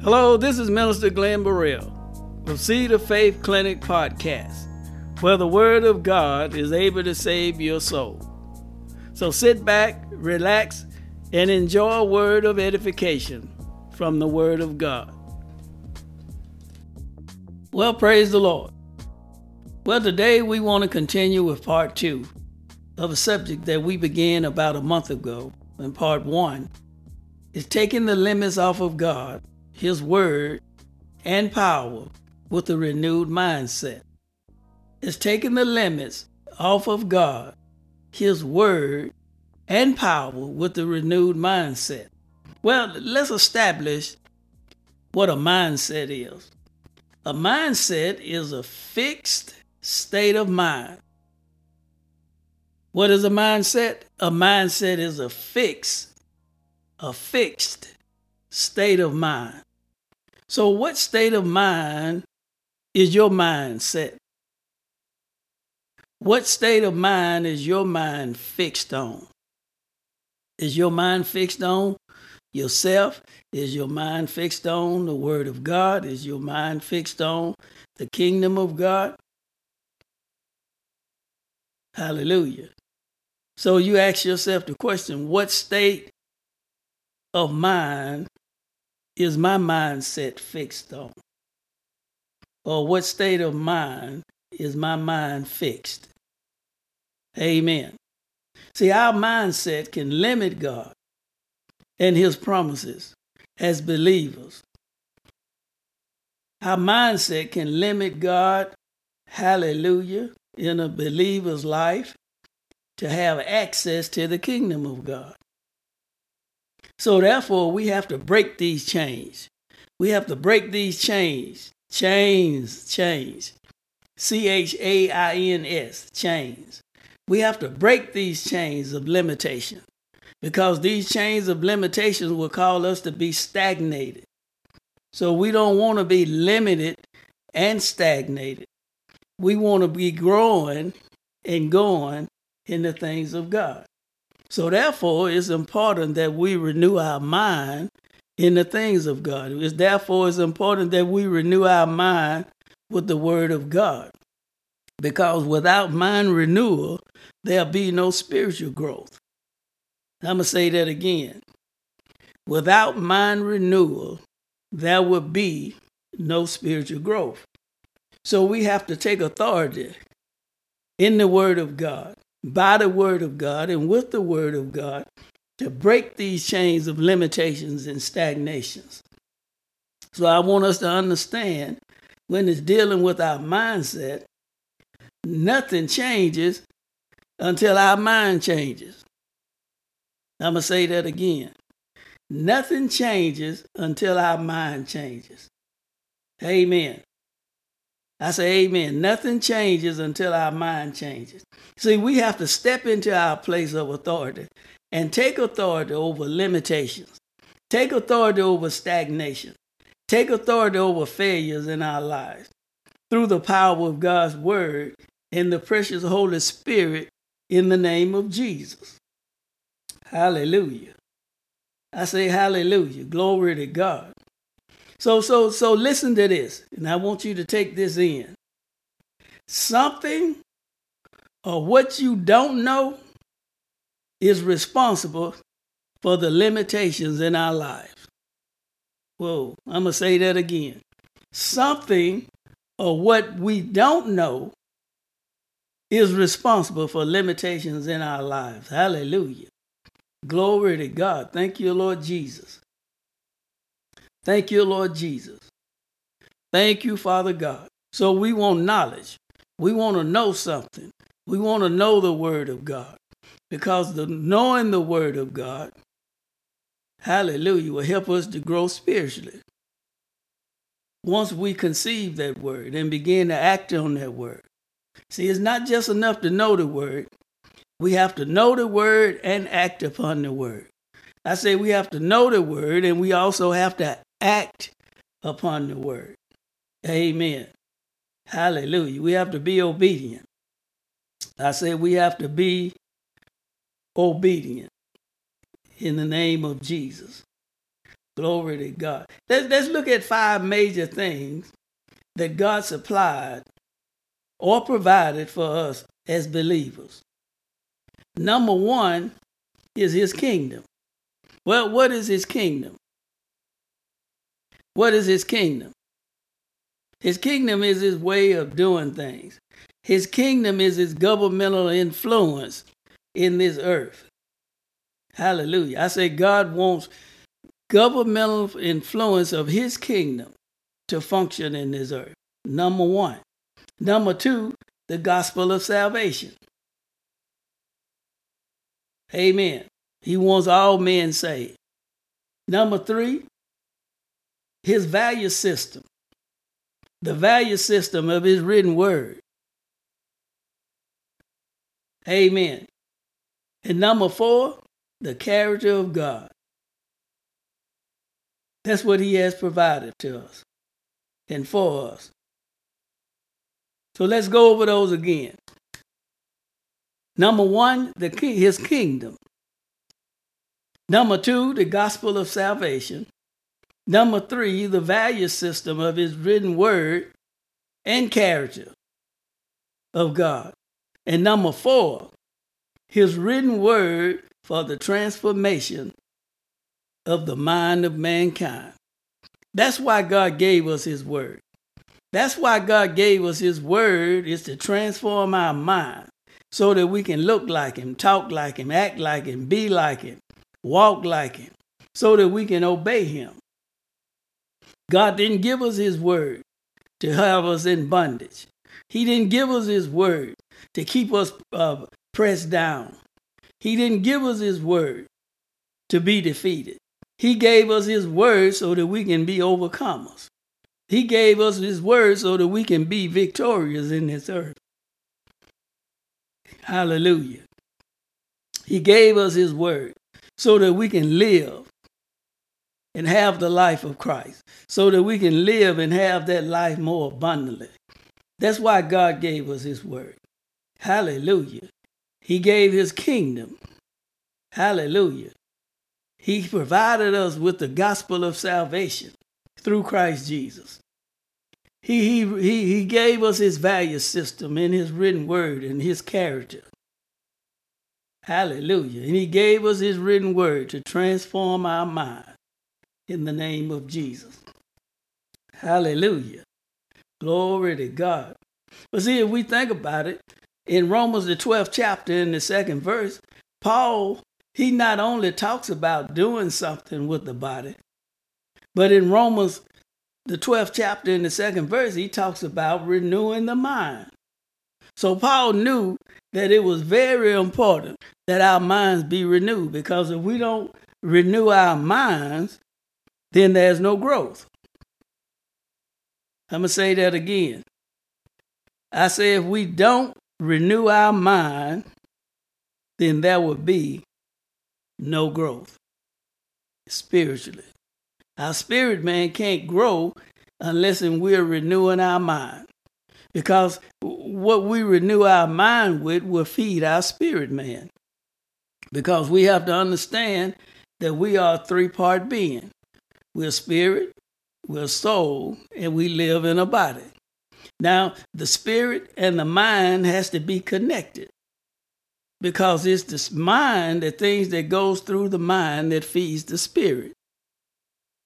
Hello, this is Minister Glenn Burrell of Seed of Faith Clinic Podcast, where the Word of God is able to save your soul. So sit back, relax, and enjoy a word of edification from the Word of God. Well, praise the Lord. Well, today we want to continue with part two of a subject that we began about a month ago in part one is taking the limits off of God, His Word, and power with a renewed mindset. It's taking the limits off of God, His Word, and power with a renewed mindset. Well, let's establish what a mindset is. A mindset is a fixed state of mind. What is a mindset? A mindset is a fixed a fixed state of mind. So, what state of mind is your mindset? What state of mind is your mind fixed on? Is your mind fixed on yourself? Is your mind fixed on the Word of God? Is your mind fixed on the kingdom of God? Hallelujah. So you ask yourself the question what state of mind is my mindset fixed on? Or what state of mind is my mind fixed? Amen. See, our mindset can limit God and His promises as believers. Our mindset can limit God, hallelujah, in a believer's life to have access to the kingdom of God. So therefore, we have to break these chains. We have to break these chains. Chains, chains. C H A I N S, chains. We have to break these chains of limitation because these chains of limitations will cause us to be stagnated. So we don't want to be limited and stagnated. We want to be growing and going in the things of God. So therefore, it's important that we renew our mind in the things of God. It's therefore it's important that we renew our mind with the word of God. Because without mind renewal, there'll be no spiritual growth. I'm to say that again. Without mind renewal, there will be no spiritual growth. So we have to take authority in the Word of God by the Word of God and with the Word of God to break these chains of limitations and stagnations. So I want us to understand when it's dealing with our mindset, nothing changes until our mind changes. I'm going to say that again. Nothing changes until our mind changes. Amen. I say amen. Nothing changes until our mind changes. See, we have to step into our place of authority and take authority over limitations, take authority over stagnation, take authority over failures in our lives through the power of God's word and the precious Holy Spirit in the name of Jesus. Hallelujah. I say hallelujah. Glory to God. So, so, so listen to this, and I want you to take this in. Something or what you don't know is responsible for the limitations in our lives. Whoa, I'm going to say that again. Something or what we don't know is responsible for limitations in our lives. Hallelujah. Glory to God. Thank you, Lord Jesus. Thank you, Lord Jesus. Thank you, Father God. So we want knowledge. We want to know something. We want to know the Word of God because the knowing the Word of God, hallelujah, will help us to grow spiritually. Once we conceive that Word and begin to act on that Word. See, it's not just enough to know the Word, we have to know the Word and act upon the Word. I say we have to know the Word and we also have to act upon the word. Amen. Hallelujah. We have to be obedient. I say we have to be obedient in the name of Jesus. Glory to God. Let's, let's look at five major things that God supplied or provided for us as believers. Number one is his kingdom. Well, what is his kingdom? What is his kingdom? His kingdom is his way of doing things. His kingdom is his governmental influence in this earth. Hallelujah. I say God wants governmental influence of his kingdom to function in this earth. Number one. Number two, the gospel of salvation. Amen. He wants all men saved. Number three, his value system. The value system of his written word. Amen. And number four, the character of God. That's what he has provided to us and for us. So let's go over those again. Number one, the king, his kingdom. Number two, the gospel of salvation. Number three, the value system of his written word and character of God. And number four, his written word for the transformation of the mind of mankind. That's why God gave us his word. That's why God gave us his word is to transform our mind so that we can look like him, talk like him, act like him, be like him, walk like him, so that we can obey him. God didn't give us his word to have us in bondage. He didn't give us his word to keep us uh, pressed down. He didn't give us his word to be defeated. He gave us his word so that we can be overcomers. He gave us his word so that we can be victorious in this earth. Hallelujah. He gave us his word so that we can live and have the life of Christ, so that we can live and have that life more abundantly. That's why God gave us his word. Hallelujah. He gave his kingdom. Hallelujah. He provided us with the gospel of salvation through Christ Jesus. He, he, he, he gave us his value system in his written word and his character. Hallelujah. And he gave us his written word to transform our mind in the name of Jesus. Hallelujah. Glory to God. But see, if we think about it, in Romans, the 12th chapter, in the second verse, Paul, he not only talks about doing something with the body, but in Romans, the 12th chapter, in the second verse, he talks about renewing the mind. So Paul knew that it was very important that our minds be renewed because if we don't renew our minds, then there's no growth. I'm going to say that again. I say if we don't renew our mind, then there will be no growth spiritually. Our spirit man can't grow unless we're renewing our mind. Because what we renew our mind with will feed our spirit man. Because we have to understand that we are a three part being we're spirit, we're soul, and we live in a body. Now, the spirit and the mind has to be connected because it's the mind, the things that goes through the mind that feeds the spirit.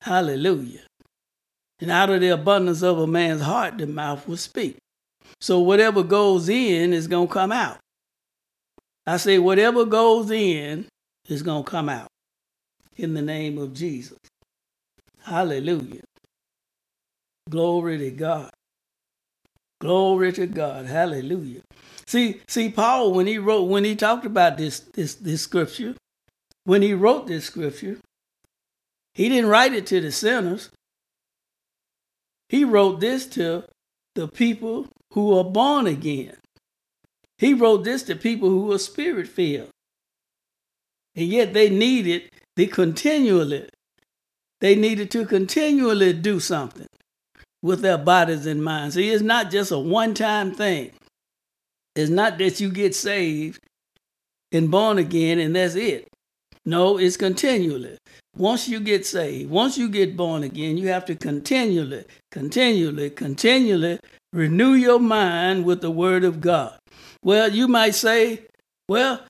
Hallelujah. And out of the abundance of a man's heart, the mouth will speak. So whatever goes in is going to come out. I say, whatever goes in is going to come out in the name of Jesus. Hallelujah. Glory to God. Glory to God. Hallelujah. See, see, Paul, when he wrote, when he talked about this, this, this scripture, when he wrote this scripture, he didn't write it to the sinners. He wrote this to the people who are born again. He wrote this to people who are spirit filled. And yet they needed the continually, they needed to continually do something with their bodies and minds. See, it's not just a one time thing. It's not that you get saved and born again and that's it. No, it's continually. once you get saved, once you get born again, you have to continually, continually, continually renew your mind with the Word of God. Well, you might say, well,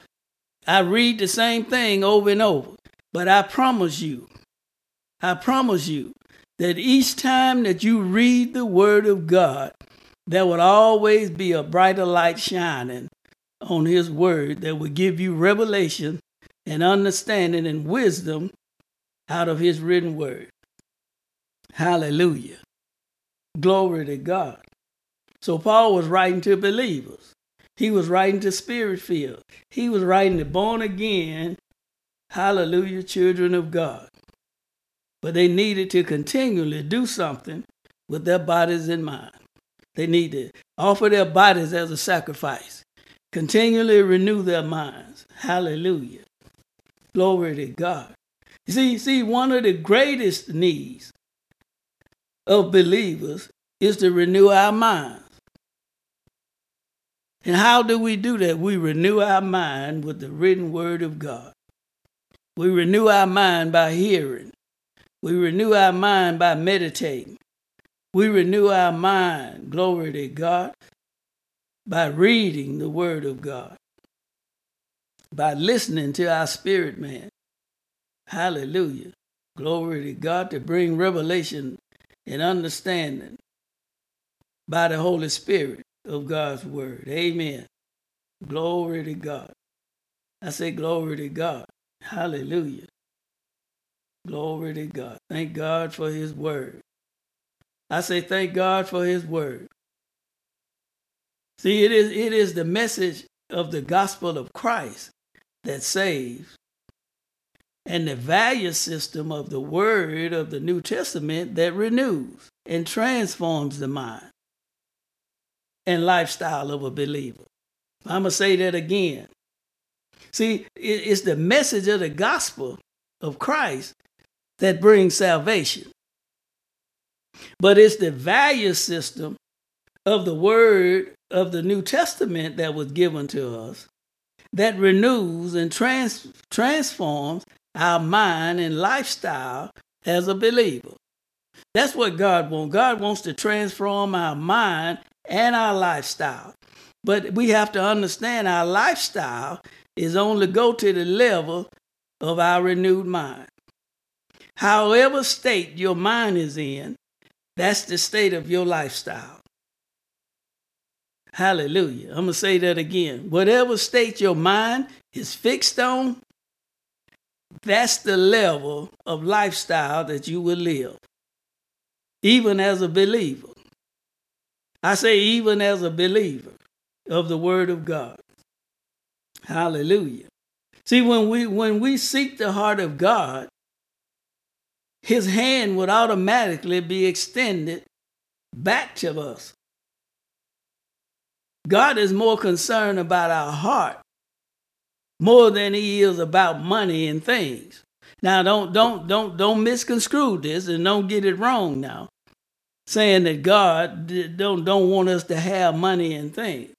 I read the same thing over and over, but I promise you, I promise you that each time that you read the Word of God, there will always be a brighter light shining on His Word that will give you revelation and understanding and wisdom out of his written word. Hallelujah. Glory to God. So Paul was writing to believers. He was writing to spirit filled. He was writing to born again, hallelujah, children of God. But they needed to continually do something with their bodies in mind. They need to offer their bodies as a sacrifice, continually renew their minds. Hallelujah. Glory to God. You See, see, one of the greatest needs of believers is to renew our minds. And how do we do that? We renew our mind with the written word of God. We renew our mind by hearing. We renew our mind by meditating. We renew our mind, glory to God, by reading the word of God, by listening to our spirit man. Hallelujah. Glory to God to bring revelation and understanding by the Holy Spirit of God's Word. Amen. Glory to God. I say, Glory to God. Hallelujah. Glory to God. Thank God for His Word. I say, Thank God for His Word. See, it is, it is the message of the gospel of Christ that saves and the value system of the word of the New Testament that renews and transforms the mind and lifestyle of a believer. I'm going to say that again. See, it's the message of the gospel of Christ that brings salvation. But it's the value system of the word of the New Testament that was given to us that renews and trans- transforms our mind and lifestyle as a believer. That's what God wants. God wants to transform our mind and our lifestyle. But we have to understand our lifestyle is only go to the level of our renewed mind. However state your mind is in, that's the state of your lifestyle. Hallelujah. I'm going to say that again. Whatever state your mind is fixed on, that's the level of lifestyle that you will live, even as a believer. I say, even as a believer of the Word of God. Hallelujah. See, when we when we seek the heart of God, His hand would automatically be extended back to us. God is more concerned about our heart more than he is about money and things. Now don't don't don't don't misconstrue this and don't get it wrong now. Saying that God don't don't want us to have money and things.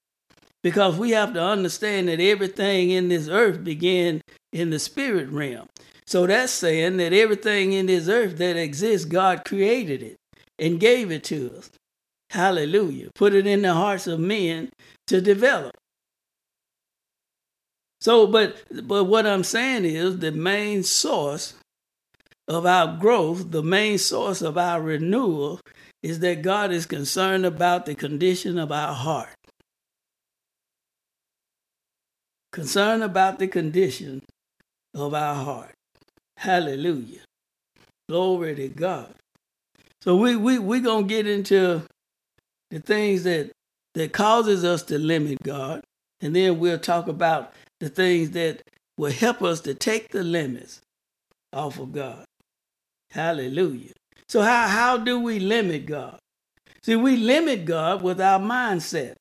Because we have to understand that everything in this earth began in the spirit realm. So that's saying that everything in this earth that exists, God created it and gave it to us. Hallelujah. Put it in the hearts of men to develop. So, but but what I'm saying is the main source of our growth, the main source of our renewal, is that God is concerned about the condition of our heart. Concerned about the condition of our heart. Hallelujah. Glory to God. So we we we gonna get into the things that that causes us to limit God, and then we'll talk about the things that will help us to take the limits off of God. Hallelujah. So, how, how do we limit God? See, we limit God with our mindset.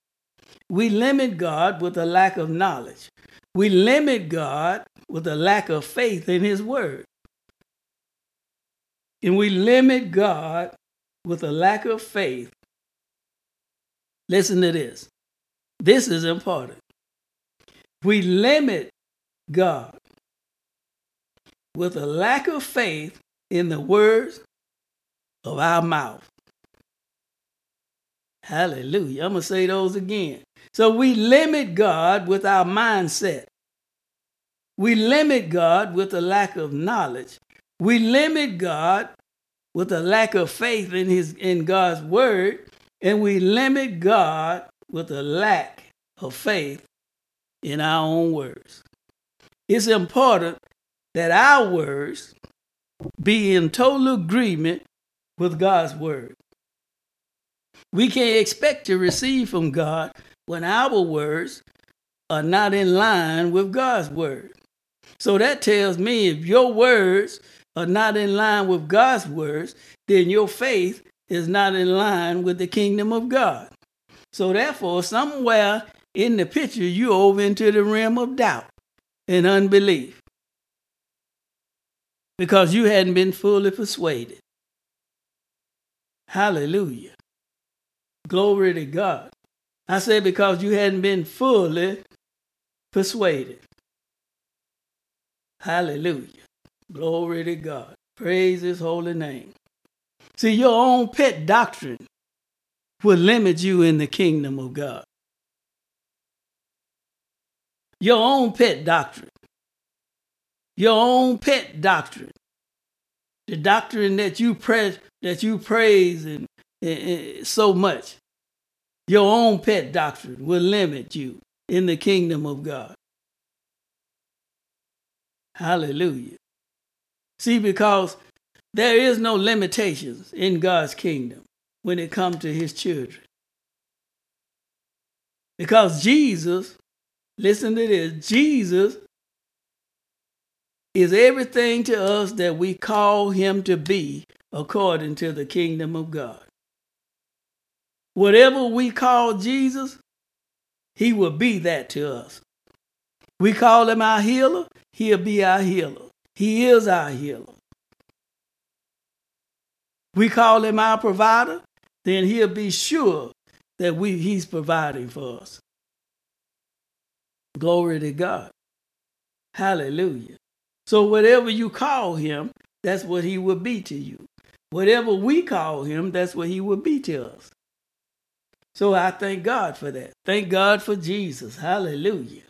We limit God with a lack of knowledge. We limit God with a lack of faith in His Word. And we limit God with a lack of faith. Listen to this. This is important we limit God with a lack of faith in the words of our mouth. Hallelujah. I'm going to say those again. So we limit God with our mindset. We limit God with a lack of knowledge. We limit God with a lack of faith in his in God's word, and we limit God with a lack of faith in our own words. It's important that our words be in total agreement with God's word. We can't expect to receive from God when our words are not in line with God's word. So that tells me if your words are not in line with God's words, then your faith is not in line with the kingdom of God. So therefore, somewhere in the picture, you over into the realm of doubt and unbelief because you hadn't been fully persuaded. Hallelujah. Glory to God. I say because you hadn't been fully persuaded. Hallelujah. Glory to God. Praise his holy name. See, your own pet doctrine will limit you in the kingdom of God. Your own pet doctrine. Your own pet doctrine. The doctrine that you praise, that you praise and, and, and so much. Your own pet doctrine will limit you in the kingdom of God. Hallelujah. See, because there is no limitations in God's kingdom when it comes to his children. Because Jesus, listen to this, Jesus is everything to us that we call him to be according to the kingdom of God. Whatever we call Jesus, he will be that to us. We call him our healer, he'll be our healer. He is our healer. We call him our provider, then he'll be sure that we he's providing for us. Glory to God. Hallelujah. So whatever you call him, that's what he will be to you. Whatever we call him, that's what he will be to us. So I thank God for that. Thank God for Jesus. Hallelujah.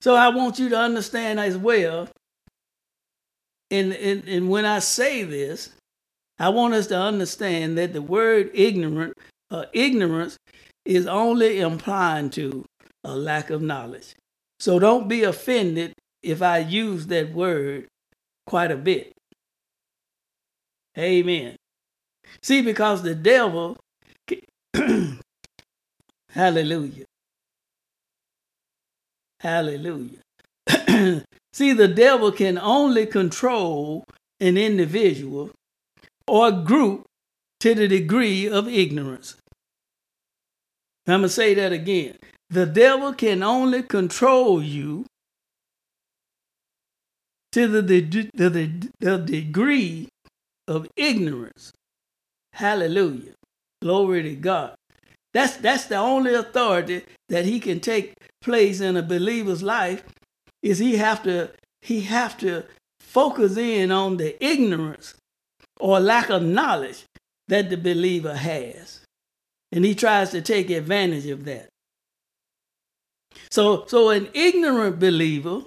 So I want you to understand as well and, and, and when I say this, I want us to understand that the word ignorant, uh, ignorance, is only implying to a lack of knowledge. So don't be offended if I use that word quite a bit. Amen. See, because the devil, hallelujah, hallelujah. See, the devil can only control an individual or group to the degree of ignorance. I'm going to say that again. The devil can only control you to the, the, the, the degree of ignorance. Hallelujah. Glory to God. That's, that's the only authority that he can take place in a believer's life is he have to he have to focus in on the ignorance or lack of knowledge that the believer has. And he tries to take advantage of that. So, so an ignorant believer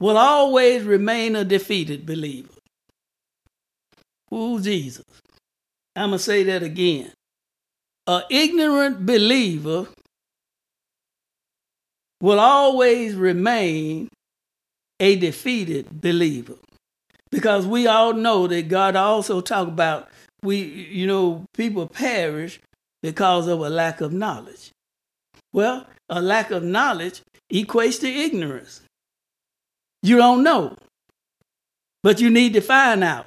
will always remain a defeated believer. Ooh, Jesus. I'm going to say that again. An ignorant believer will always remain a defeated believer. Because we all know that God also talk about we you know people perish because of a lack of knowledge. Well, a lack of knowledge equates to ignorance. You don't know. But you need to find out.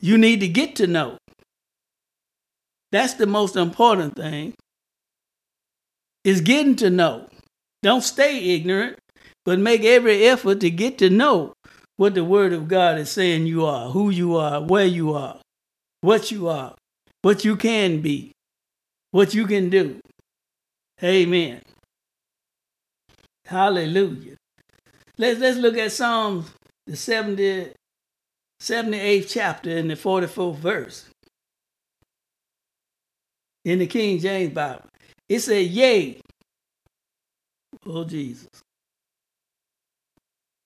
You need to get to know. That's the most important thing. Is getting to know. Don't stay ignorant, but make every effort to get to know what the Word of God is saying you are, who you are, where you are, what you are, what you can be, what you can do. Amen. Hallelujah. Let's let's look at Psalms the 70, 78th chapter in the 44th verse in the King James Bible. It said, Yea, oh Jesus.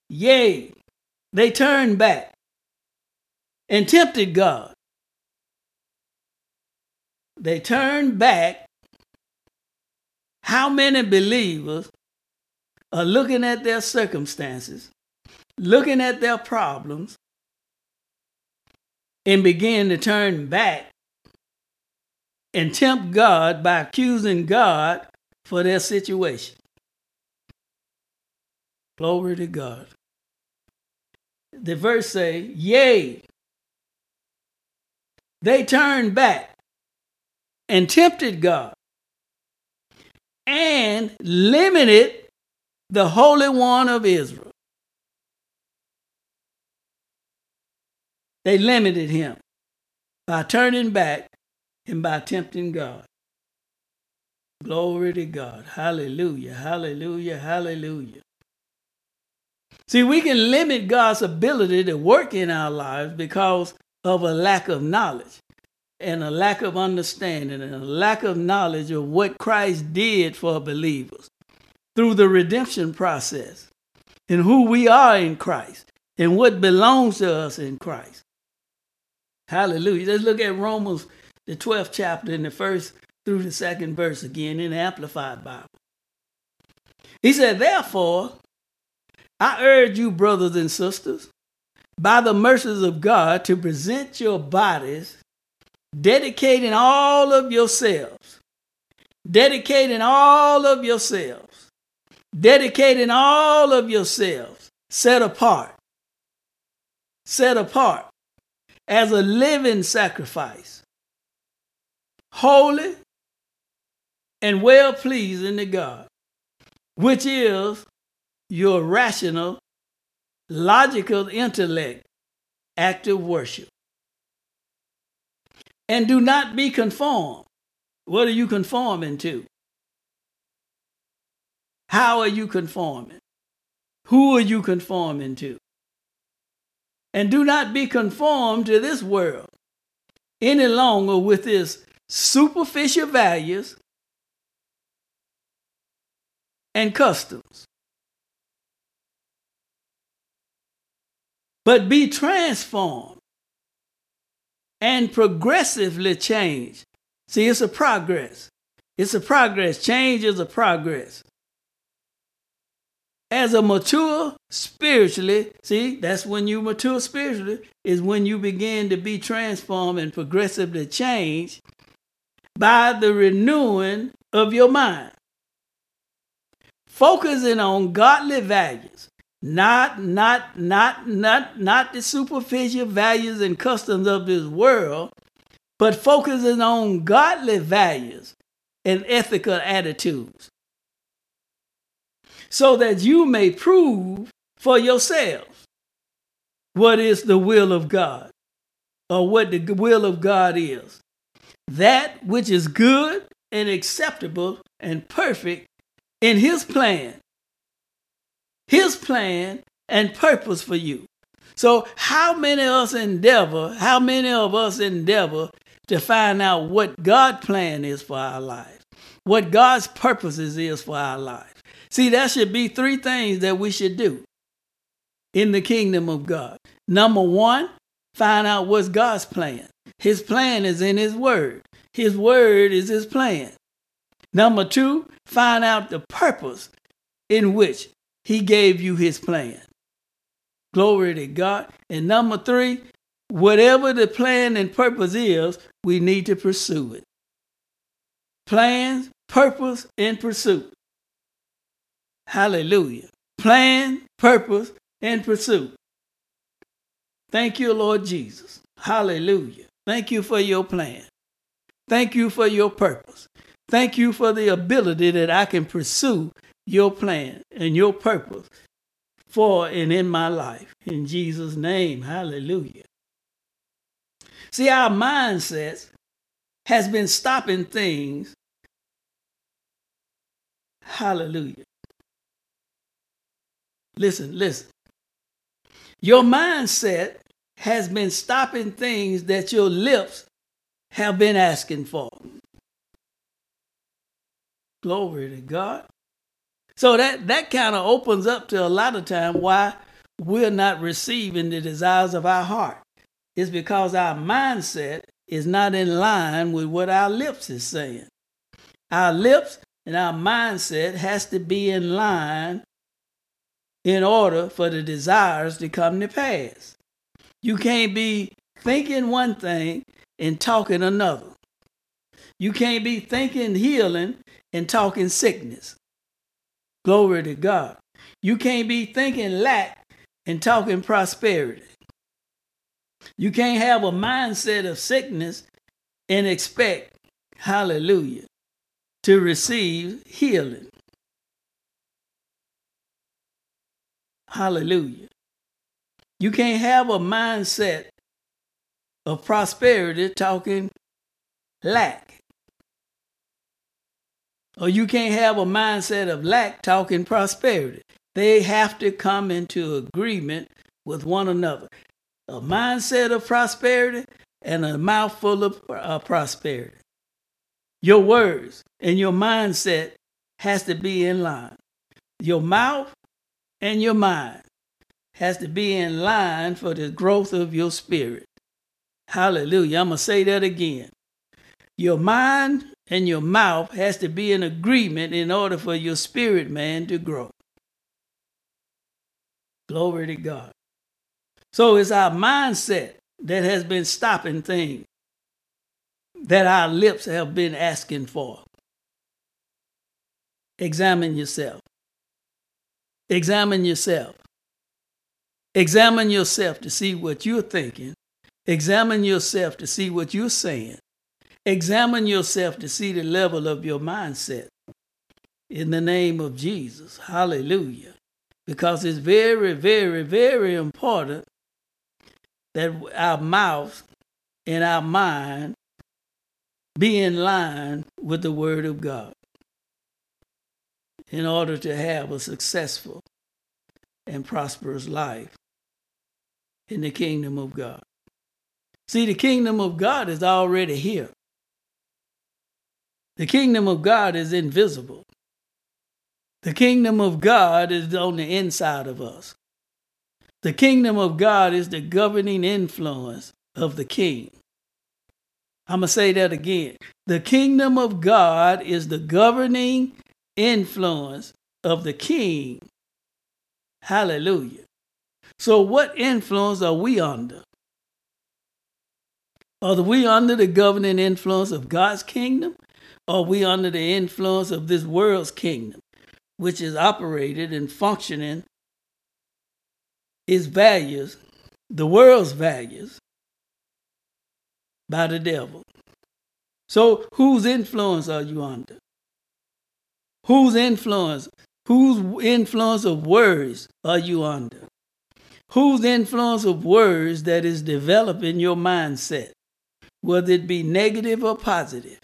Yea, they turned back and tempted God. They turned back. How many believers are looking at their circumstances, looking at their problems, and begin to turn back and tempt God by accusing God for their situation? Glory to God. The verse say, Yea, they turned back and tempted God and limited the Holy One of Israel. They limited him by turning back and by tempting God. Glory to God. Hallelujah. Hallelujah. Hallelujah. See, we can limit God's ability to work in our lives because of a lack of knowledge and a lack of understanding and a lack of knowledge of what Christ did for believers through the redemption process and who we are in Christ and what belongs to us in Christ. Hallelujah. Let's look at Romans, the 12th chapter, in the first through the second verse again in the Amplified Bible. He said, Therefore, I urge you, brothers and sisters, by the mercies of God, to present your bodies, dedicating all of yourselves, dedicating all of yourselves, dedicating all of yourselves, set apart, set apart as a living sacrifice, holy and well pleasing to God, which is your rational, logical intellect, active worship. And do not be conformed. What are you conforming to? How are you conforming? Who are you conforming to? And do not be conformed to this world any longer with its superficial values and customs. But be transformed and progressively change. See, it's a progress. It's a progress. Change is a progress as a mature spiritually, see, that's when you mature spiritually, is when you begin to be transformed and progressively change by the renewing of your mind. Focusing on godly values, not not not not not the superficial values and customs of this world, but focusing on godly values and ethical attitudes so that you may prove for yourselves what is the will of God or what the will of God is. That which is good and acceptable and perfect in His plan. His plan and purpose for you. So, how many of us endeavor, how many of us endeavor to find out what God's plan is for our life, what God's purposes is for our life? See, that should be three things that we should do in the kingdom of God. Number one, find out what's God's plan. His plan is in His Word, His Word is His plan. Number two, find out the purpose in which He gave you His plan. Glory to God. And number three, whatever the plan and purpose is, we need to pursue it. Plans, purpose, and pursuit. Hallelujah. Plan, purpose, and pursuit. Thank you, Lord Jesus. Hallelujah. Thank you for your plan. Thank you for your purpose. Thank you for the ability that I can pursue your plan and your purpose for and in my life. In Jesus' name, hallelujah. See, our mindset has been stopping things. Hallelujah. Listen, listen. Your mindset has been stopping things that your lips have been asking for. Glory to God. So that that kind of opens up to a lot of time why we're not receiving the desires of our heart. It's because our mindset is not in line with what our lips is saying. Our lips and our mindset has to be in line in order for the desires to come to pass. You can't be thinking one thing and talking another. You can't be thinking healing and talking sickness. Glory to God. You can't be thinking lack and talking prosperity. You can't have a mindset of sickness and expect, hallelujah, to receive healing. Hallelujah. You can't have a mindset of prosperity talking lack. Or you can't have a mindset of lack talking prosperity. They have to come into agreement with one another. A mindset of prosperity and a mouthful of uh, prosperity. Your words and your mindset has to be in line. Your mouth and your mind has to be in line for the growth of your spirit. Hallelujah. I'm going to say that again. Your mind and your mouth has to be in agreement in order for your spirit man to grow. Glory to God. So it's our mindset that has been stopping things that our lips have been asking for. Examine yourself. Examine yourself. Examine yourself to see what you're thinking. Examine yourself to see what you're saying. Examine yourself to see the level of your mindset. In the name of Jesus. Hallelujah. Because it's very, very, very important that our mouth and our mind be in line with the Word of God in order to have a successful and prosperous life in the kingdom of God. See, the kingdom of God is already here. The kingdom of God is invisible. The kingdom of God is on the inside of us. The kingdom of God is the governing influence of the king. I'm going to say that again. The kingdom of God is the governing influence of the king. Hallelujah. So, what influence are we under? Are we under the governing influence of God's kingdom? Are we under the influence of this world's kingdom, which is operated and functioning its values, the world's values, by the devil? So, whose influence are you under? Whose influence? Whose influence of words are you under? Whose influence of words that is developing your mindset, whether it be negative or positive?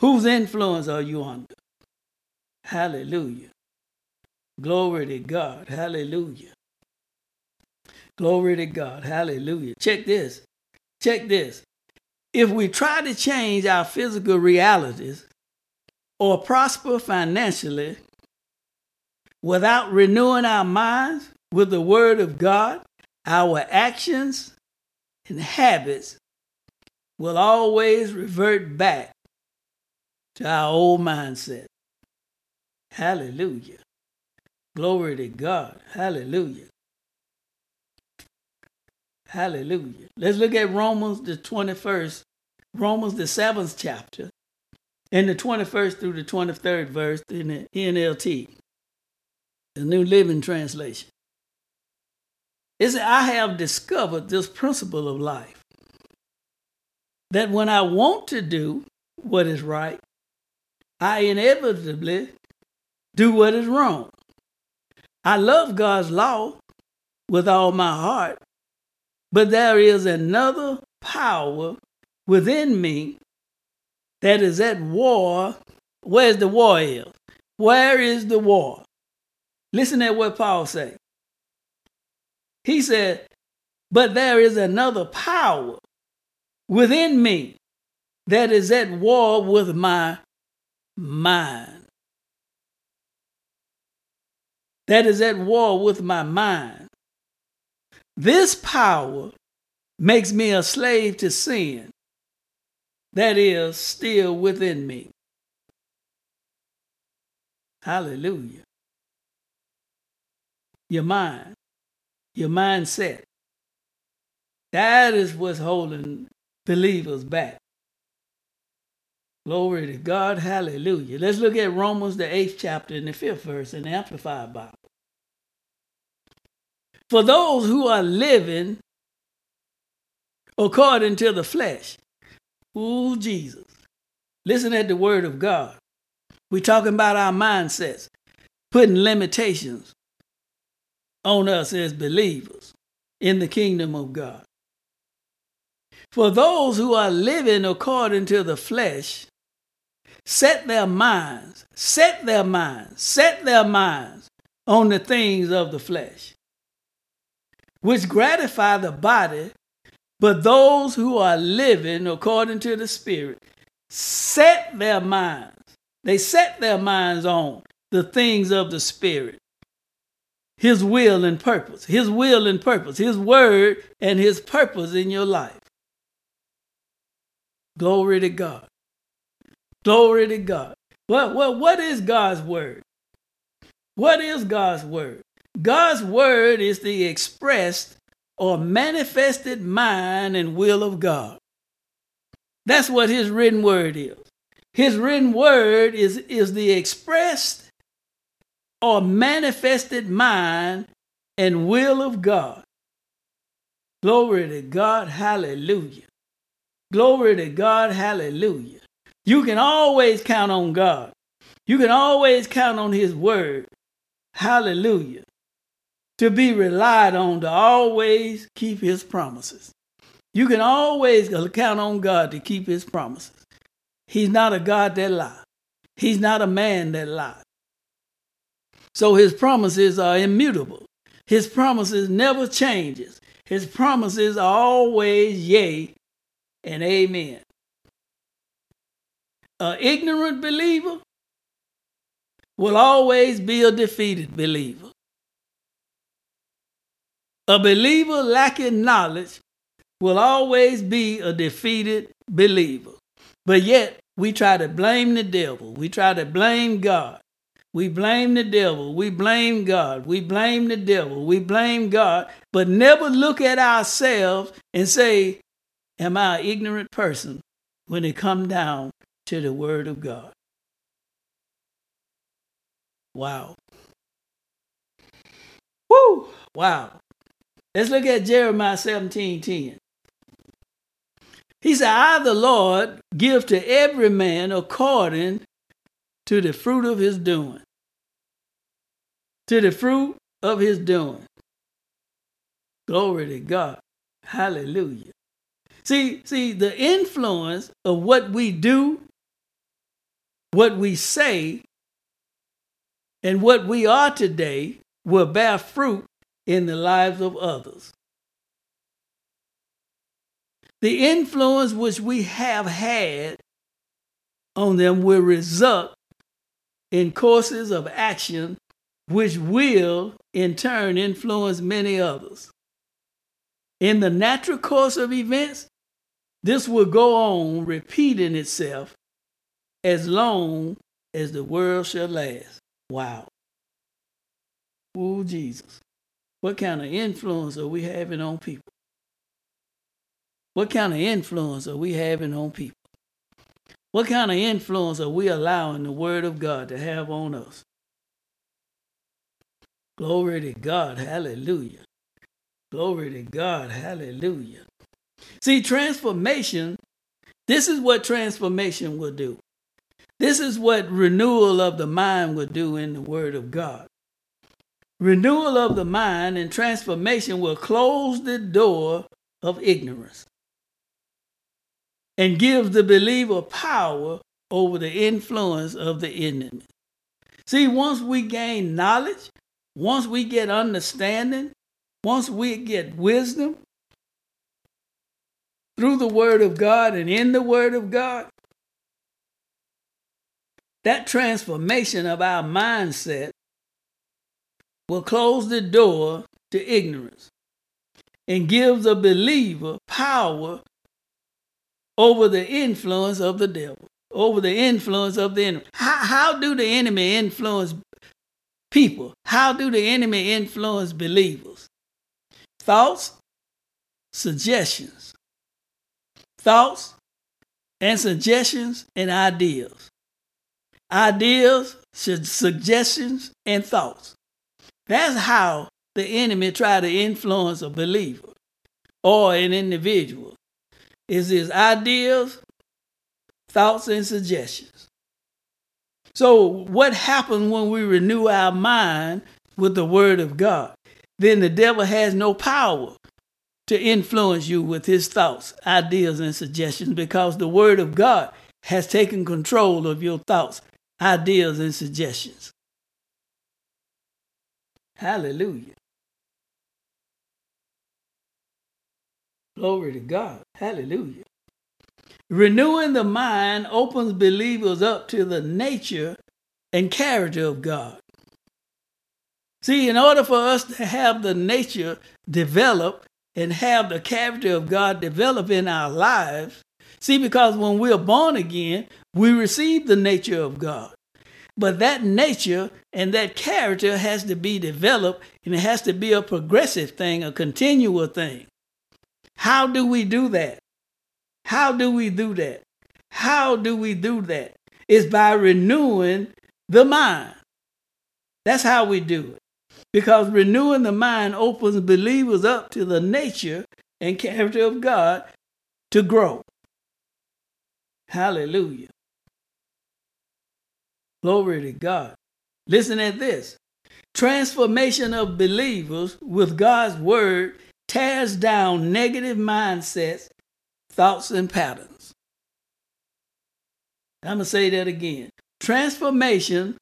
Whose influence are you under? Hallelujah. Glory to God. Hallelujah. Glory to God. Hallelujah. Check this. Check this. If we try to change our physical realities or prosper financially without renewing our minds with the Word of God, our actions and habits will always revert back to our old mindset. Hallelujah. Glory to God. Hallelujah. Hallelujah. Let's look at Romans, the 21st, Romans, the 7th chapter, and the 21st through the 23rd verse in the NLT, the New Living Translation. It says, I have discovered this principle of life that when I want to do what is right, I inevitably do what is wrong. I love God's law with all my heart, but there is another power within me that is at war. Where's the war is? Where is the war? Listen to what Paul say. He said, But there is another power within me that is at war with my mind. That is at war with my mind. This power makes me a slave to sin that is still within me. Hallelujah. Your mind, your mindset. That is what's holding believers back. Glory to God. Hallelujah. Let's look at Romans, the eighth chapter, and the fifth verse in the Amplified Bible. For those who are living according to the flesh, ooh, Jesus. Listen at the word of God. We're talking about our mindsets, putting limitations on us as believers in the kingdom of God. For those who are living according to the flesh, set their minds, set their minds, set their minds on the things of the flesh, which gratify the body, but those who are living according to the Spirit set their minds. They set their minds on the things of the Spirit, His will and purpose, His will and purpose, His word and His purpose in your life. Glory to God. Glory to God. Well, well, what is God's word? What is God's word? God's word is the expressed or manifested mind and will of God. That's what his written word is. His written word is, is the expressed or manifested mind and will of God. Glory to God. Hallelujah. Glory to God. Hallelujah. You can always count on God. You can always count on His word. Hallelujah. To be relied on to always keep His promises. You can always count on God to keep His promises. He's not a God that lies. He's not a man that lies. So His promises are immutable. His promises never changes. His promises are always yea and amen. An ignorant believer will always be a defeated believer. A believer lacking knowledge will always be a defeated believer. But yet, we try to blame the devil. We try to blame God. We blame the devil. We blame God. We blame the devil. We blame God. But never look at ourselves and say, Am I an ignorant person when it come down to the Word of God. Wow. Woo! Wow. Let's look at Jeremiah 17 10. He said, I, the Lord, give to every man according to the fruit of his doing. To the fruit of his doing. Glory to God. Hallelujah. See, see, the influence of what we do what we say and what we are today will bear fruit in the lives of others. The influence which we have had on them will result in courses of action which will in turn influence many others. In the natural course of events, this will go on repeating itself as long as the world shall last. Wow. Oh, Jesus. What kind of influence are we having on people? What kind of influence are we having on people? What kind of influence are we allowing the Word of God to have on us? Glory to God. Hallelujah. Glory to God. Hallelujah. See, transformation, this is what transformation will do. This is what renewal of the mind will do in the Word of God. Renewal of the mind and transformation will close the door of ignorance and give the believer power over the influence of the enemy. See, once we gain knowledge, once we get understanding, once we get wisdom through the Word of God and in the Word of God, that transformation of our mindset will close the door to ignorance and give the believer power over the influence of the devil, over the influence of the enemy. How, how do the enemy influence people? How do the enemy influence believers? Thoughts, suggestions. Thoughts and suggestions and ideas. Ideas, suggestions, and thoughts. That's how the enemy try to influence a believer or an individual. Is his ideas, thoughts, and suggestions. So, what happens when we renew our mind with the Word of God? Then the devil has no power to influence you with his thoughts, ideas, and suggestions because the Word of God has taken control of your thoughts, ideas, and suggestions. Hallelujah. Glory to God. Hallelujah. Renewing the mind opens believers up to the nature and character of God. See, in order for us to have the nature develop and have the character of God develop in our lives, see, because when we're born again, we receive the nature of God. But that nature and that character has to be developed and it has to be a progressive thing, a continual thing. How do we do that? How do we do that? How do we do that? It's by renewing the mind. That's how we do it. Because renewing the mind opens believers up to the nature and character of God to grow. Hallelujah. Glory to God. Listen at this. Transformation of believers with God's word tears down negative mindsets, thoughts, and patterns. I'm going to say that again. Transformation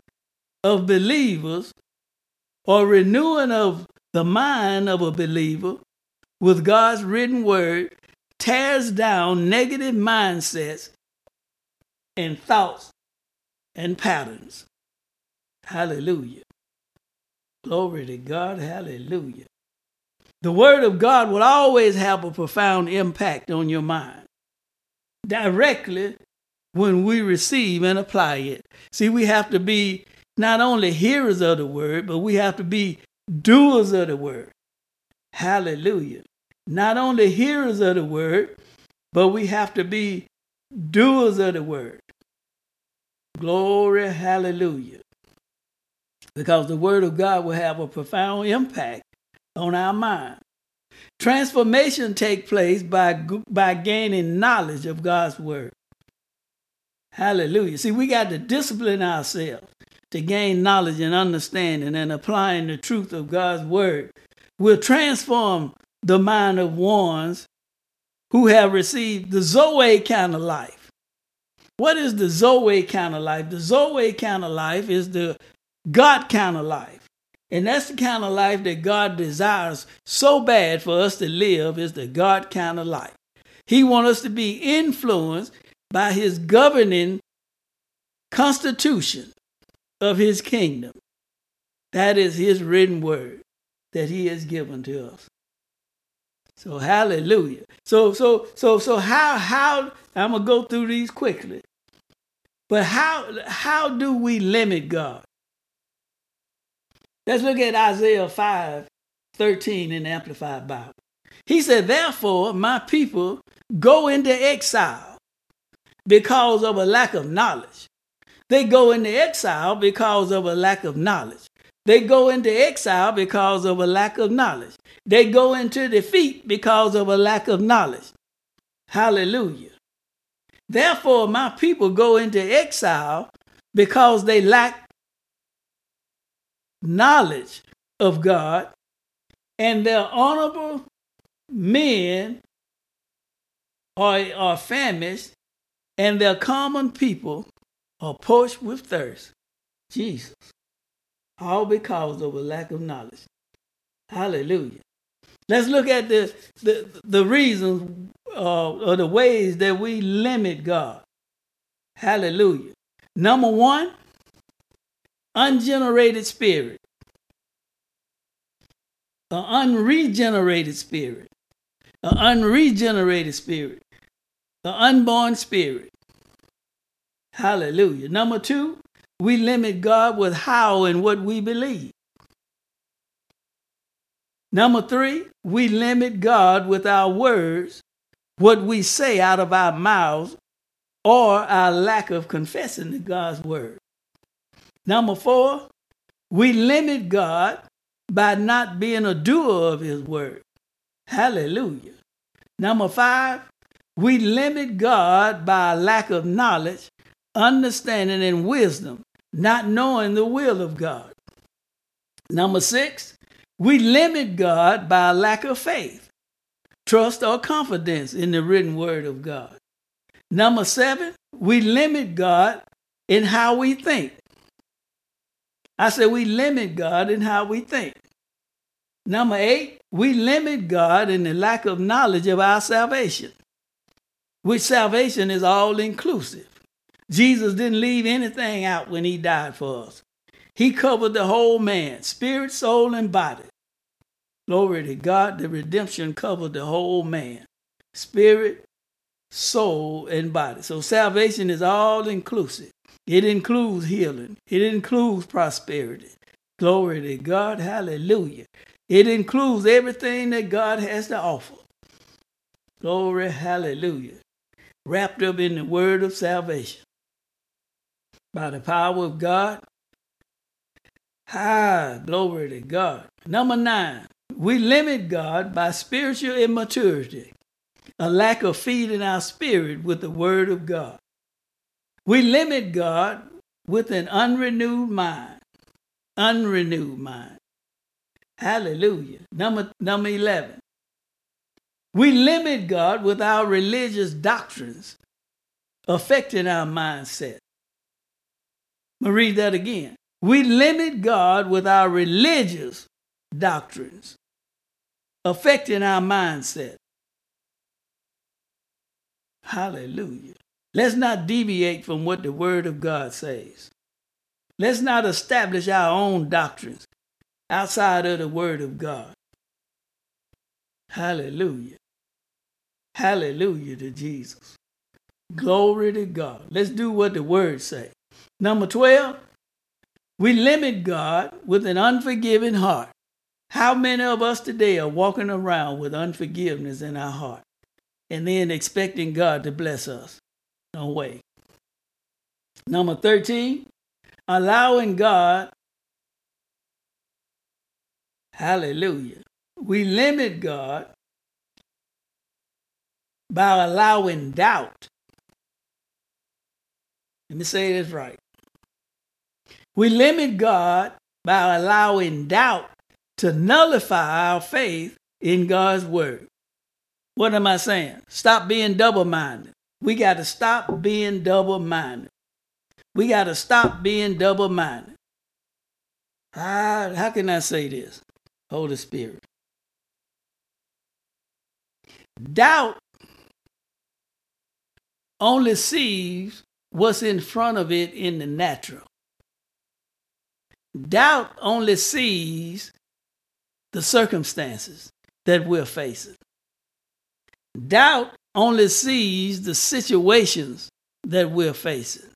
of believers or renewing of the mind of a believer with God's written word tears down negative mindsets and thoughts and patterns. Hallelujah. Glory to God. Hallelujah. The Word of God will always have a profound impact on your mind directly when we receive and apply it. See, we have to be not only hearers of the Word, but we have to be doers of the Word. Hallelujah. Not only hearers of the Word, but we have to be doers of the Word. Glory, hallelujah. Because the Word of God will have a profound impact on our mind. Transformation take place by, by gaining knowledge of God's word. Hallelujah. See, we got to discipline ourselves to gain knowledge and understanding and applying the truth of God's word will transform the mind of ones who have received the Zoe kind of life. What is the Zoe kind of life? The Zoe kind of life is the God kind of life. And that's the kind of life that God desires so bad for us to live is the God kind of life. He wants us to be influenced by his governing constitution of his kingdom. That is his written word that he has given to us. So hallelujah. So so so so how how I'm gonna go through these quickly. But how how do we limit God? Let's look at Isaiah 5 13 in the Amplified Bible. He said, Therefore, my people go into exile because of a lack of knowledge. They go into exile because of a lack of knowledge. They go into exile because of a lack of knowledge. They go into defeat because of a lack of knowledge. Hallelujah. Therefore, my people go into exile because they lack knowledge of God, and their honorable men are, are famished, and their common people are parched with thirst. Jesus. All because of a lack of knowledge. Hallelujah. Let's look at the the, the reasons uh, or the ways that we limit God. Hallelujah. Number one, ungenerated spirit, an unregenerated spirit, an unregenerated spirit, an unborn spirit. Hallelujah. Number two, we limit God with how and what we believe. Number three, we limit God with our words, what we say out of our mouths, or our lack of confessing God's word. Number four, we limit God by not being a doer of his word. Hallelujah. Number five, we limit God by lack of knowledge, understanding, and wisdom, not knowing the will of God. Number six, we limit God by a lack of faith, trust, or confidence in the written word of God. Number seven, we limit God in how we think. I said we limit God in how we think. Number eight, we limit God in the lack of knowledge of our salvation, which salvation is all inclusive. Jesus didn't leave anything out when he died for us. He covered the whole man, spirit, soul, and body. Glory to God, the redemption covered the whole man spirit, soul, and body. So salvation is all inclusive. It includes healing, it includes prosperity. Glory to God, hallelujah. It includes everything that God has to offer. Glory, hallelujah. Wrapped up in the word of salvation. By the power of God. Ah, glory to God. Number nine, we limit God by spiritual immaturity, a lack of feeding our spirit with the Word of God. We limit God with an unrenewed mind. Unrenewed mind. Hallelujah. Number, number 11. We limit God with our religious doctrines affecting our mindset. I'm going to read that again. We limit God with our religious doctrines affecting our mindset. Hallelujah. Let's not deviate from what the Word of God says. Let's not establish our own doctrines outside of the Word of God. Hallelujah. Hallelujah to Jesus. Glory to God. Let's do what the Word says. Number 12, we limit God with an unforgiving heart. How many of us today are walking around with unforgiveness in our heart and then expecting God to bless us? No way. Number 13, allowing God, hallelujah. We limit God by allowing doubt. Let me say this right. We limit God by allowing doubt to nullify our faith in God's word. What am I saying? Stop being double minded. We got to stop being double minded. We got to stop being double minded. How, how can I say this? Holy Spirit. Doubt only sees what's in front of it in the natural. Doubt only sees the circumstances that we're facing. Doubt only sees the situations that we're facing.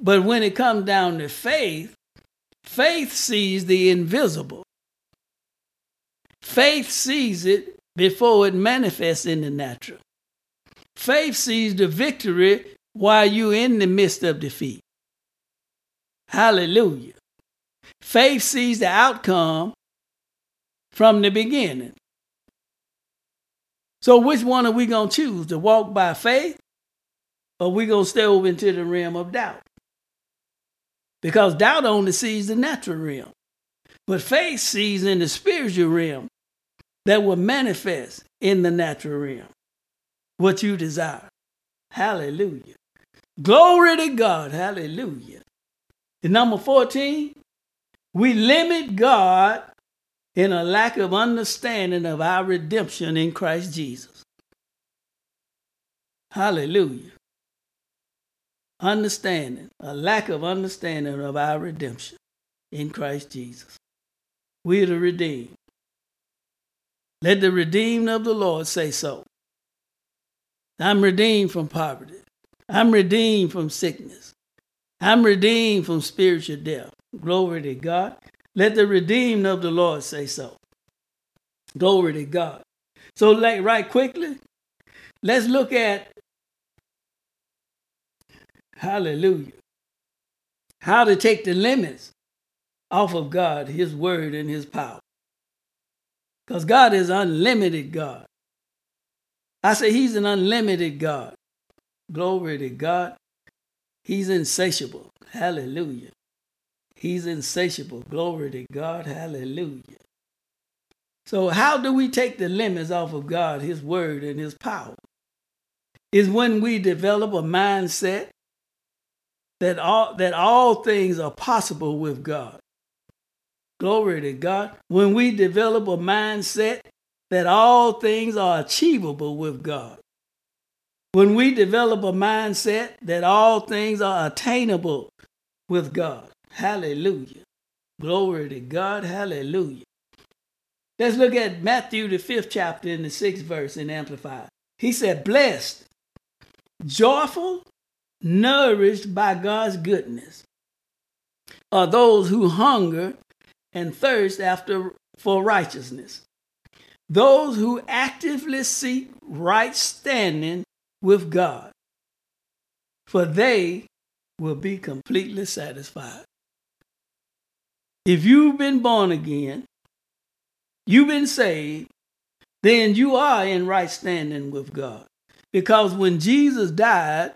But when it comes down to faith, faith sees the invisible. Faith sees it before it manifests in the natural. Faith sees the victory while you're in the midst of defeat. Hallelujah. Faith sees the outcome from the beginning. So, which one are we going to choose? To walk by faith or we going to stay over into the realm of doubt? Because doubt only sees the natural realm, but faith sees in the spiritual realm that will manifest in the natural realm what you desire. Hallelujah. Glory to God. Hallelujah. And number 14, we limit God in a lack of understanding of our redemption in Christ Jesus. Hallelujah. Understanding, a lack of understanding of our redemption in Christ Jesus. We are the redeemed. Let the redeemed of the Lord say so. I'm redeemed from poverty. I'm redeemed from sickness. I'm redeemed from spiritual death. Glory to God. Let the redeemed of the Lord say so. Glory to God. So, like, right quickly, let's look at hallelujah. How to take the limits off of God, His word, and His power. Because God is unlimited God. I say He's an unlimited God. Glory to God. He's insatiable. Hallelujah. He's insatiable. Glory to God. Hallelujah. So, how do we take the limits off of God, His word, and His power? Is when we develop a mindset that all, that all things are possible with God. Glory to God. When we develop a mindset that all things are achievable with God. When we develop a mindset that all things are attainable with God. Hallelujah. Glory to God. Hallelujah. Let's look at Matthew, the fifth chapter, in the sixth verse in Amplified. He said, Blessed, joyful, nourished by God's goodness are those who hunger and thirst after for righteousness. Those who actively seek right standing with God, for they will be completely satisfied. If you've been born again, you've been saved, then you are in right standing with God. Because when Jesus died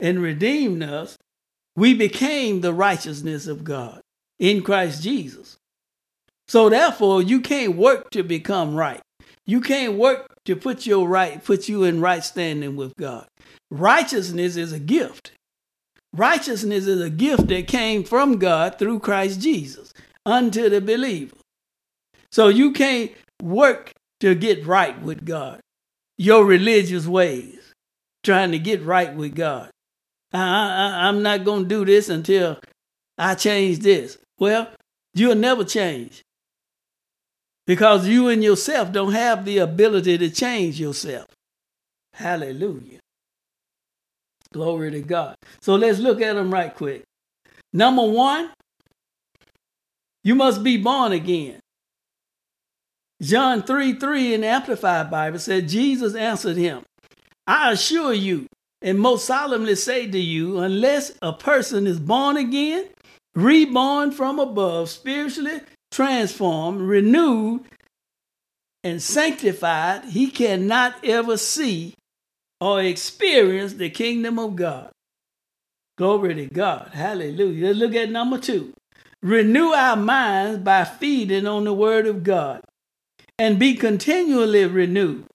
and redeemed us, we became the righteousness of God in Christ Jesus. So therefore, you can't work to become right. You can't work to put your right, put you in right standing with God. Righteousness is a gift. Righteousness is a gift that came from God through Christ Jesus unto the believer. So you can't work to get right with God. Your religious ways, trying to get right with God. I, I'm not going to do this until I change this. Well, you'll never change because you and yourself don't have the ability to change yourself. Hallelujah. Glory to God. So let's look at them right quick. Number one, you must be born again. John 3 3 in the Amplified Bible said, Jesus answered him, I assure you, and most solemnly say to you, unless a person is born again, reborn from above, spiritually transformed, renewed, and sanctified, he cannot ever see or experience the kingdom of God. Glory to God. Hallelujah. Let's look at number two. Renew our minds by feeding on the word of God and be continually renewed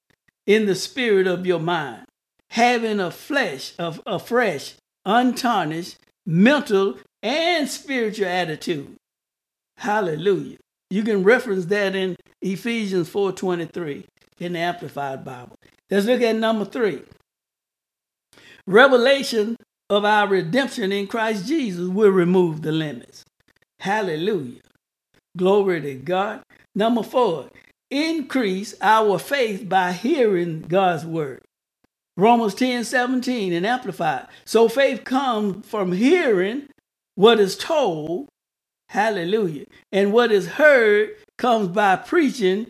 in the spirit of your mind, having a flesh of a fresh, untarnished mental and spiritual attitude Hallelujah. You can reference that in Ephesians 4:23 in the Amplified Bible. Let's look at number 3. Revelation of our redemption in Christ Jesus will remove the limits. Hallelujah. Glory to God. Number 4. Increase our faith by hearing God's word. Romans 10 17 and Amplified. So faith comes from hearing what is told Hallelujah. And what is heard comes by preaching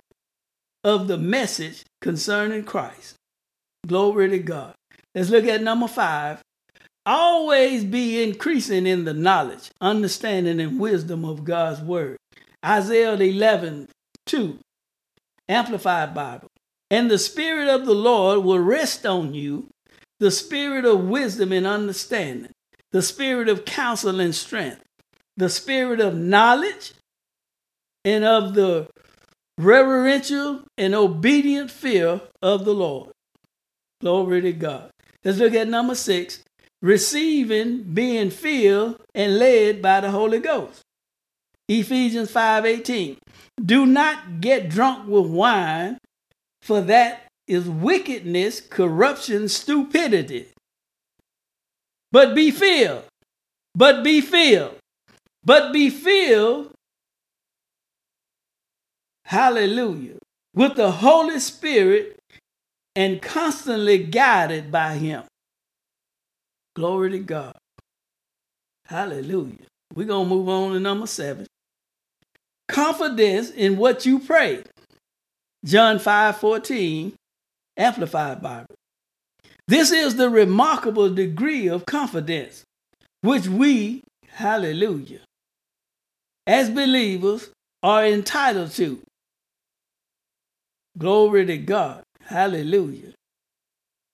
of the message concerning Christ. Glory to God. Let's look at number five. Always be increasing in the knowledge, understanding, and wisdom of God's word. Isaiah 11, 2, Amplified Bible. And the Spirit of the Lord will rest on you, the Spirit of wisdom and understanding, the Spirit of counsel and strength the spirit of knowledge and of the reverential and obedient fear of the Lord. Glory to God. Let's look at number six receiving, being filled, and led by the Holy Ghost. Ephesians 5:18. Do not get drunk with wine, for that is wickedness, corruption, stupidity. But be filled, but be filled, but be filled, hallelujah, with the Holy Spirit and constantly guided by Him. Glory to God. Hallelujah. We're going to move on to number seven. Confidence in what you pray. John 5 14, Amplified Bible. This is the remarkable degree of confidence which we, hallelujah, as believers are entitled to. Glory to God. Hallelujah.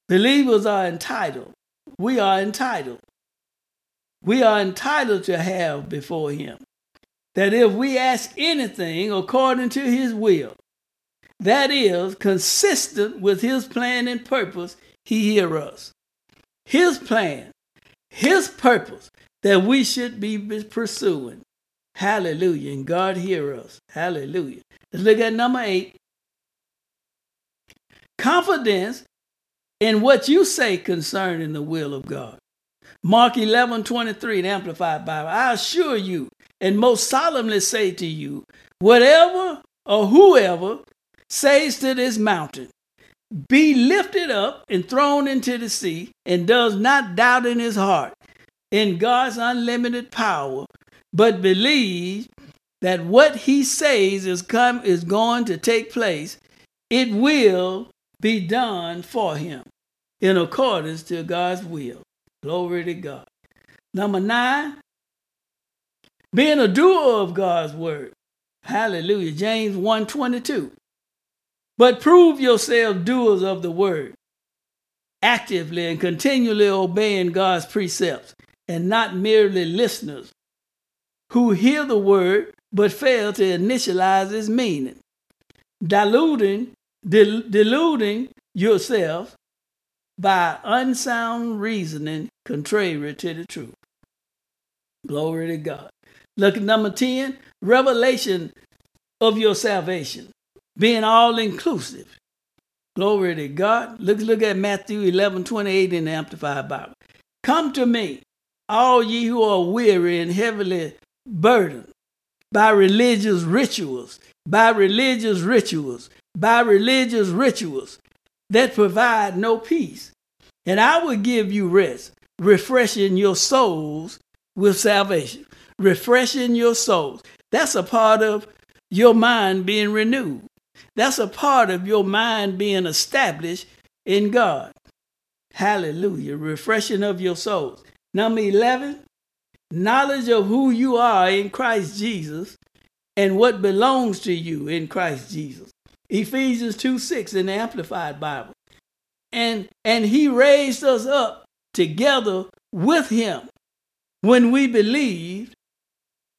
Believers are entitled. We are entitled. We are entitled to have before Him that if we ask anything according to His will, that is consistent with His plan and purpose, He hear us. His plan, His purpose that we should be pursuing. Hallelujah. And God hear us. Hallelujah. Let's look at number eight. Confidence in what you say concerning the will of God. Mark 11, 23, the Amplified Bible. I assure you and most solemnly say to you, whatever or whoever says to this mountain, be lifted up and thrown into the sea, and does not doubt in his heart in God's unlimited power, but believes that what he says is come is going to take place, it will be done for him in accordance to God's will. Glory to God. Number nine, being a doer of God's word. Hallelujah. James 1:22. But prove yourselves doers of the word, actively and continually obeying God's precepts, and not merely listeners who hear the word but fail to initialize its meaning, diluting, dil- deluding yourself by unsound reasoning contrary to the truth. Glory to God. Look at number 10, revelation of your salvation, being all inclusive. Glory to God. Look, look at Matthew 11, 28 in the Amplified Bible. Come to me, all ye who are weary and heavily burdened by religious rituals, by religious rituals, by religious rituals that provide no peace. And I will give you rest, refreshing your souls with salvation, refreshing your souls. That's a part of your mind being renewed. That's a part of your mind being established in God. Hallelujah. Refreshing of your souls. Number 11, knowledge of who you are in Christ Jesus and what belongs to you in Christ Jesus. Ephesians 2 6 in the Amplified Bible. And, and he raised us up together with him when we believed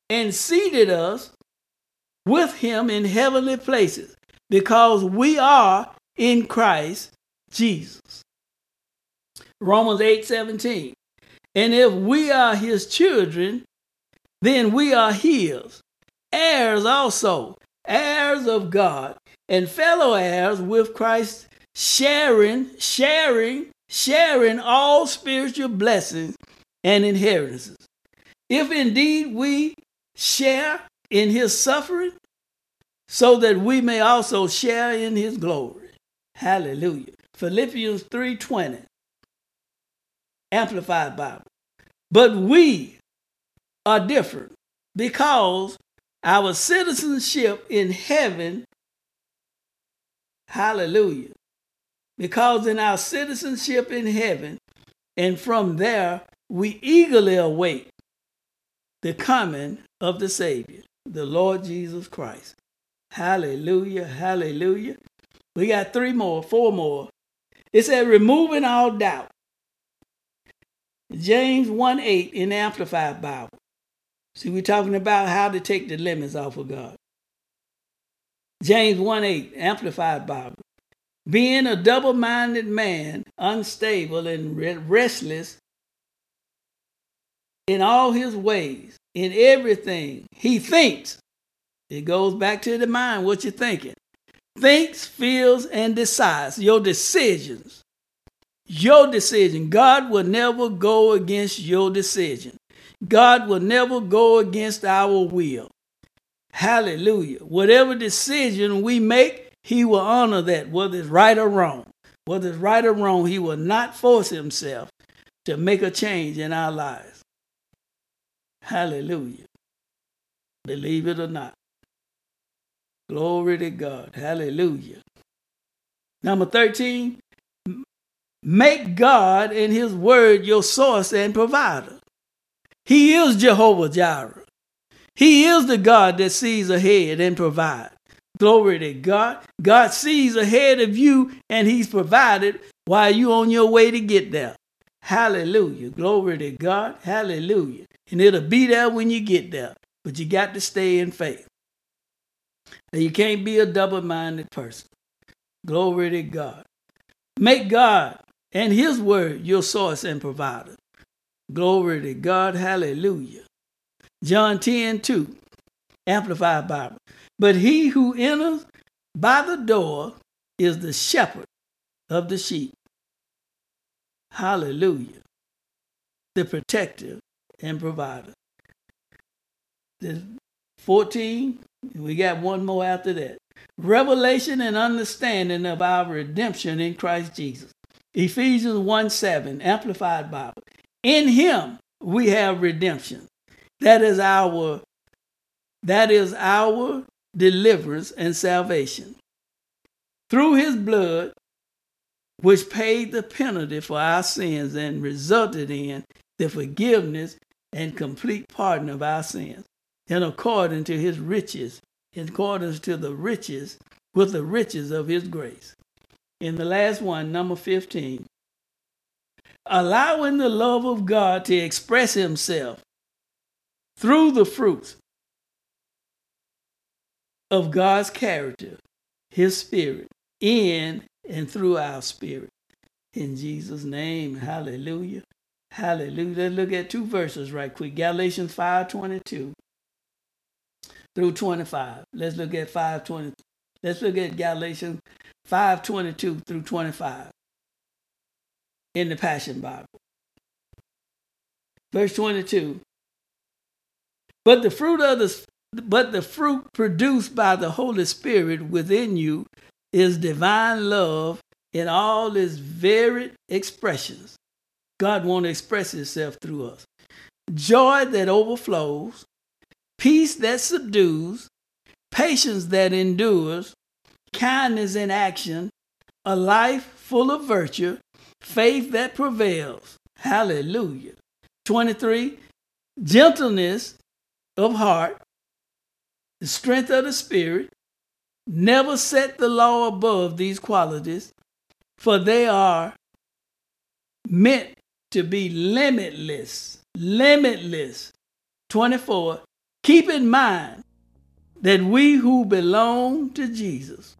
and seated us with him in heavenly places because we are in Christ Jesus. Romans 8 17. And if we are his children, then we are his, heirs also, heirs of God, and fellow heirs with Christ, sharing, sharing, sharing all spiritual blessings and inheritances. If indeed we share in his suffering, so that we may also share in his glory. Hallelujah. Philippians 3:20. Amplified Bible. But we are different because our citizenship in heaven, hallelujah, because in our citizenship in heaven, and from there we eagerly await the coming of the Savior, the Lord Jesus Christ. Hallelujah, hallelujah. We got three more, four more. It said, removing all doubt. James 1 8 in the Amplified Bible. See, we're talking about how to take the limits off of God. James 1 8, Amplified Bible. Being a double minded man, unstable and restless in all his ways, in everything he thinks. It goes back to the mind, what you're thinking. Thinks, feels, and decides. Your decisions. Your decision. God will never go against your decision. God will never go against our will. Hallelujah. Whatever decision we make, He will honor that, whether it's right or wrong. Whether it's right or wrong, He will not force Himself to make a change in our lives. Hallelujah. Believe it or not. Glory to God. Hallelujah. Number 13, make God and His Word your source and provider. He is Jehovah Jireh. He is the God that sees ahead and provides. Glory to God. God sees ahead of you and He's provided while you on your way to get there. Hallelujah. Glory to God. Hallelujah. And it'll be there when you get there. But you got to stay in faith. And you can't be a double minded person. Glory to God. Make God and His Word your source and provider. Glory to God. Hallelujah. John 10 2, Amplified Bible. But he who enters by the door is the shepherd of the sheep. Hallelujah. The protector and provider. The 14, we got one more after that. Revelation and understanding of our redemption in Christ Jesus. Ephesians 1 7, Amplified Bible. In him we have redemption. That is our that is our deliverance and salvation. Through his blood, which paid the penalty for our sins and resulted in the forgiveness and complete pardon of our sins, and according to his riches, in accordance to the riches, with the riches of his grace. In the last one, number 15, allowing the love of God to express himself through the fruits of God's character, his spirit, in and through our spirit. In Jesus' name, hallelujah. Hallelujah. Let's look at two verses right quick. Galatians 5:22 through 25. Let's look at 5:20. Let's look at Galatians 5:22 through 25 in the Passion Bible. Verse 22. But the fruit of the but the fruit produced by the Holy Spirit within you is divine love in all its varied expressions. God wants to express Himself through us. Joy that overflows, peace that subdues, patience that endures, kindness in action, a life full of virtue, faith that prevails. Hallelujah. 23. Gentleness of heart, the strength of the Spirit, never set the law above these qualities, for they are meant to be limitless. Limitless. 24. Keep in mind that we who belong to Jesus,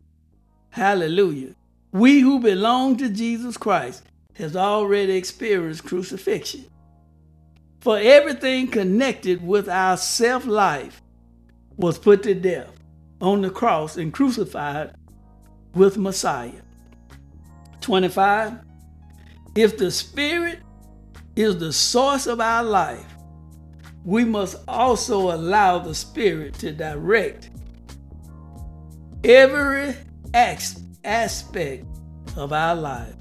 hallelujah, we who belong to Jesus Christ has already experienced crucifixion. For everything connected with our self life was put to death on the cross and crucified with Messiah. 25. If the Spirit is the source of our life, we must also allow the Spirit to direct every aspect of our life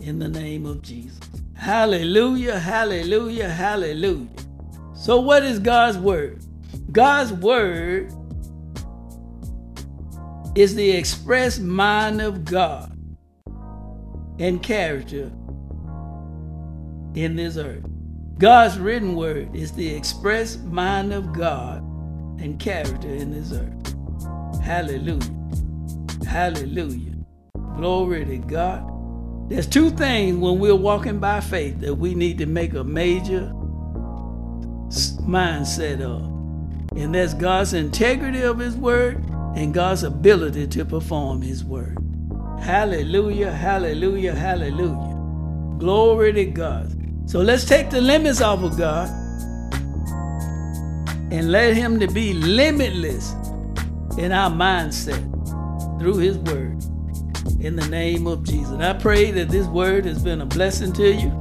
in the name of Jesus. Hallelujah, hallelujah, hallelujah. So, what is God's Word? God's Word is the express mind of God and character in this earth. God's written word is the express mind of God and character in this earth. Hallelujah. Hallelujah. Glory to God. There's two things when we're walking by faith that we need to make a major mindset of. And that's God's integrity of His Word and God's ability to perform His Word. Hallelujah, hallelujah, hallelujah. Glory to God. So let's take the limits off of God and let him to be limitless in our mindset through his word. In the name of Jesus. And I pray that this word has been a blessing to you.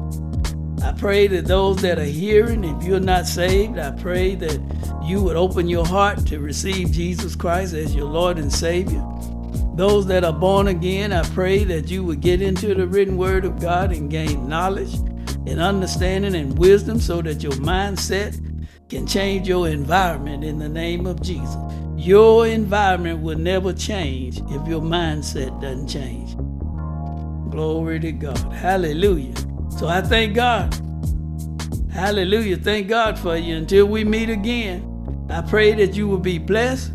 I pray that those that are hearing, if you're not saved, I pray that you would open your heart to receive Jesus Christ as your Lord and Savior. Those that are born again, I pray that you would get into the written word of God and gain knowledge and understanding and wisdom so that your mindset can change your environment in the name of Jesus. Your environment will never change if your mindset doesn't change. Glory to God. Hallelujah. So I thank God. Hallelujah. Thank God for you. Until we meet again, I pray that you will be blessed,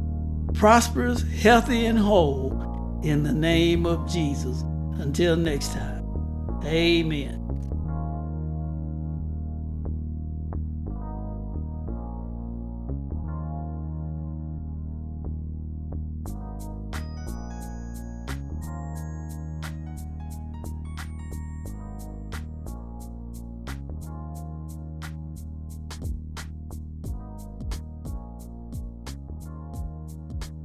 prosperous, healthy, and whole in the name of Jesus. Until next time, amen.